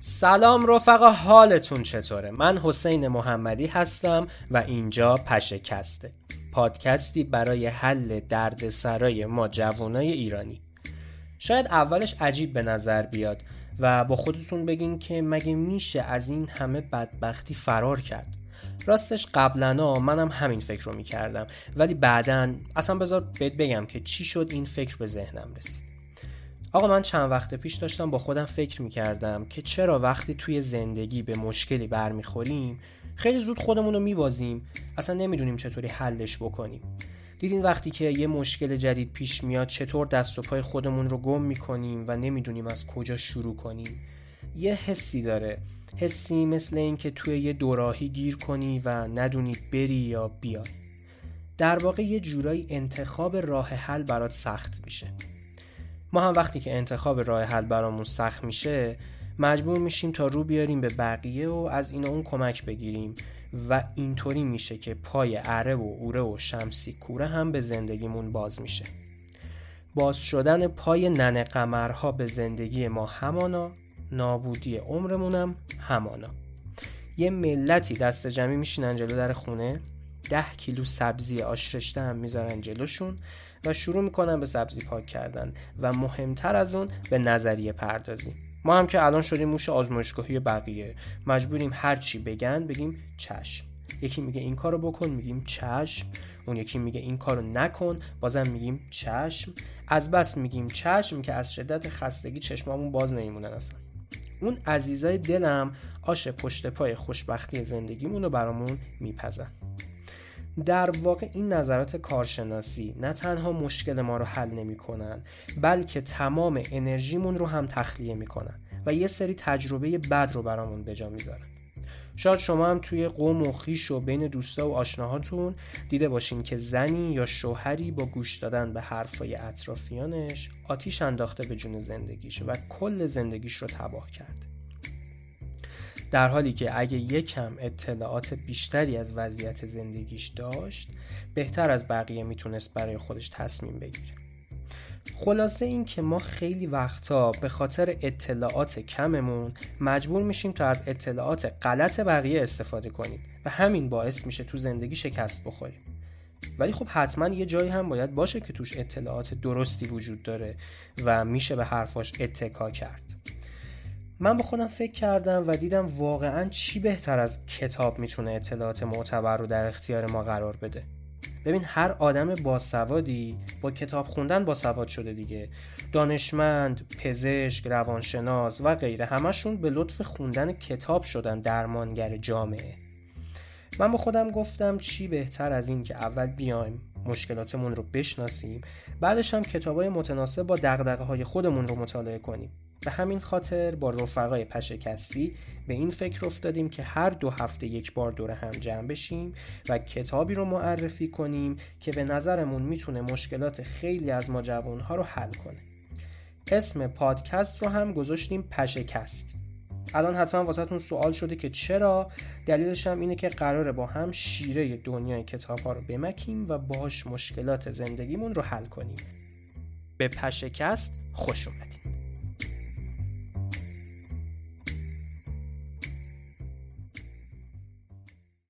سلام رفقا حالتون چطوره؟ من حسین محمدی هستم و اینجا پشکسته پادکستی برای حل درد سرای ما جوانای ایرانی. شاید اولش عجیب به نظر بیاد و با خودتون بگین که مگه میشه از این همه بدبختی فرار کرد. راستش قبلا منم همین فکر رو می‌کردم ولی بعدا اصلا بذار بهت بگم که چی شد این فکر به ذهنم رسید. آقا من چند وقت پیش داشتم با خودم فکر می‌کردم که چرا وقتی توی زندگی به مشکلی برمیخوریم خیلی زود خودمون رو میبازیم. اصلا نمی‌دونیم چطوری حلش بکنیم. دیدین وقتی که یه مشکل جدید پیش میاد چطور دست و پای خودمون رو گم می‌کنیم و نمی‌دونیم از کجا شروع کنیم؟ یه حسی داره. حسی مثل اینکه توی یه دوراهی گیر کنی و ندونی بری یا بیای. در واقع یه جورایی انتخاب راه حل برات سخت میشه. ما هم وقتی که انتخاب راه حل برامون سخت میشه مجبور میشیم تا رو بیاریم به بقیه و از این اون کمک بگیریم. و اینطوری میشه که پای اره و اوره و شمسی کوره هم به زندگیمون باز میشه. باز شدن پای ننه قمرها به زندگی ما همانا نابودی عمرمونم همانا. یه ملتی دست جمعی میشینن جلو در خونه؟ ده کیلو سبزی آشرشته هم می‌ذارن جلوشون و شروع می‌کنن به سبزی پاک کردن و مهمتر از اون به نظریه پردازی. ما هم که الان شدیم موش آزمایشگاهی بقیه. مجبوریم هر چی بگن بگیم چشم. یکی میگه این کارو بکن میگیم چشم. اون یکی میگه این کارو نکن بازم میگیم چشم. از بس میگیم چشم که از شدت خستگی چشمامون باز نمیمونن اصلا. اون عزیزای دلم آش پشت پای خوشبختی زندگیمون رو برامون میپزن. در واقع این نظرات کارشناسی نه تنها مشکل ما رو حل نمی کنن بلکه تمام انرژیمون رو هم تخلیه می‌کنن و یه سری تجربه بد رو برامون به جا می‌ذارن. شاید شما هم توی قوم و خیش و بین دوستا و آشناهاتون دیده باشین که زنی یا شوهری با گوش دادن به حرفای اطرافیانش آتیش انداخته به جون زندگیش و کل زندگیش رو تباه کرده در حالی که اگه یکم اطلاعات بیشتری از وضعیت زندگیش داشت بهتر از بقیه می‌تونست برای خودش تصمیم بگیره. خلاصه این که ما خیلی وقتا به خاطر اطلاعات کممون مجبور میشیم تا از اطلاعات غلط بقیه استفاده کنیم و همین باعث میشه تو زندگی شکست بخوریم. ولی خب حتما یه جایی هم باید باشه که توش اطلاعات درستی وجود داره و میشه به حرفاش اتکا کرد. من به خودم فکر کردم و دیدم واقعا چی بهتر از کتاب می‌تونه اطلاعات معتبر رو در اختیار ما قرار بده. ببین هر آدم باسوادی با کتاب خوندن باسواد شده دیگه. دانشمند، پزشک، روانشناس و غیره همشون به لطف خوندن کتاب شدن درمانگر جامعه. من با خودم گفتم چی بهتر از این که اول بیایم مشکلاتمون رو بشناسیم. بعدش هم کتابای متناسب با دقدقه های خودمون رو مطالعه کنیم. به همین خاطر با رفقای پشکستی به این فکر افتادیم که هر دو هفته یک بار دور هم جمع بشیم و کتابی رو معرفی کنیم که به نظرمون می‌تونه مشکلات خیلی از ما جوانها رو حل کنه. اسم پادکست رو هم گذاشتیم پشکست. الان حتما واسهتون سوال شده که چرا؟ دلیلش هم اینه که قراره با هم شیره دنیای کتاب ها رو بمکیم و باهاش مشکلات زندگیمون رو حل کنیم. به پشکست خوش اومدین.